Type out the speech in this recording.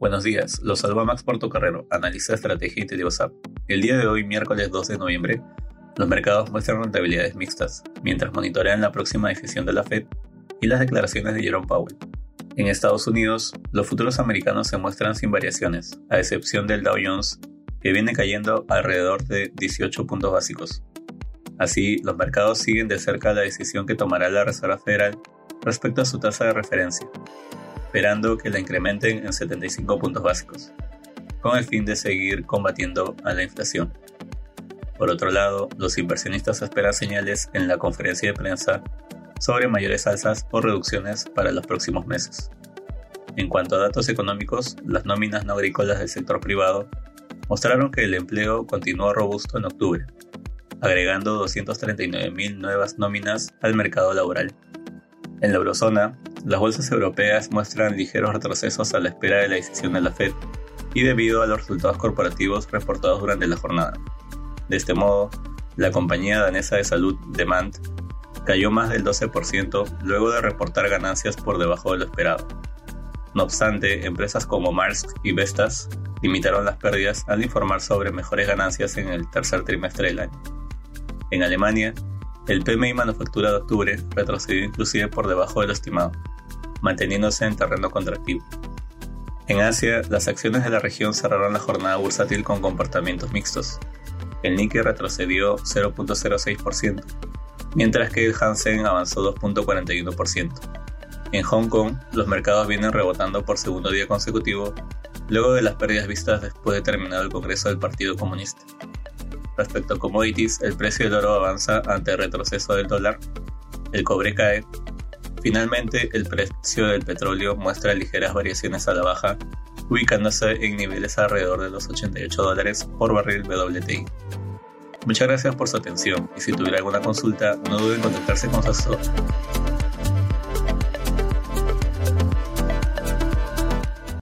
Buenos días, los saluda Max Portocarrero, analista de estrategia y TDOSAP. El día de hoy, miércoles 2 de noviembre, los mercados muestran rentabilidades mixtas, mientras monitorean la próxima decisión de la Fed y las declaraciones de Jerome Powell. En Estados Unidos, los futuros americanos se muestran sin variaciones, a excepción del Dow Jones, que viene cayendo alrededor de 18 puntos básicos. Así, los mercados siguen de cerca la decisión que tomará la Reserva Federal respecto a su tasa de referencia, esperando que la incrementen en 75 puntos básicos, con el fin de seguir combatiendo la inflación. Por otro lado, los inversionistas esperan señales en la conferencia de prensa sobre mayores alzas o reducciones para los próximos meses. En cuanto a datos económicos, las nóminas no agrícolas del sector privado mostraron que el empleo continuó robusto en octubre, agregando 239.000 nuevas nóminas al mercado laboral. En la eurozona, las bolsas europeas muestran ligeros retrocesos a la espera de la decisión de la Fed y debido a los resultados corporativos reportados durante la jornada. De este modo, la compañía danesa de salud Demand cayó más del 12% luego de reportar ganancias por debajo de lo esperado. No obstante, empresas como Maersk y Vestas limitaron las pérdidas al informar sobre mejores ganancias en el tercer trimestre del año. En Alemania, el PMI manufactura de octubre retrocedió inclusive por debajo de lo estimado, manteniéndose en terreno contractivo. En Asia, las acciones de la región cerraron la jornada bursátil con comportamientos mixtos. El Nikkei retrocedió 0.06%, mientras que el Hansen avanzó 2.41%. En Hong Kong, los mercados vienen rebotando por segundo día consecutivo, luego de las pérdidas vistas después de terminado el Congreso del Partido Comunista. Respecto a commodities, el precio del oro avanza ante el retroceso del dólar, el cobre cae. Finalmente, el precio del petróleo muestra ligeras variaciones a la baja, ubicándose en niveles alrededor de los 88 dólares por barril WTI. Muchas gracias por su atención y si tuviera alguna consulta, no duden en contactarse con su.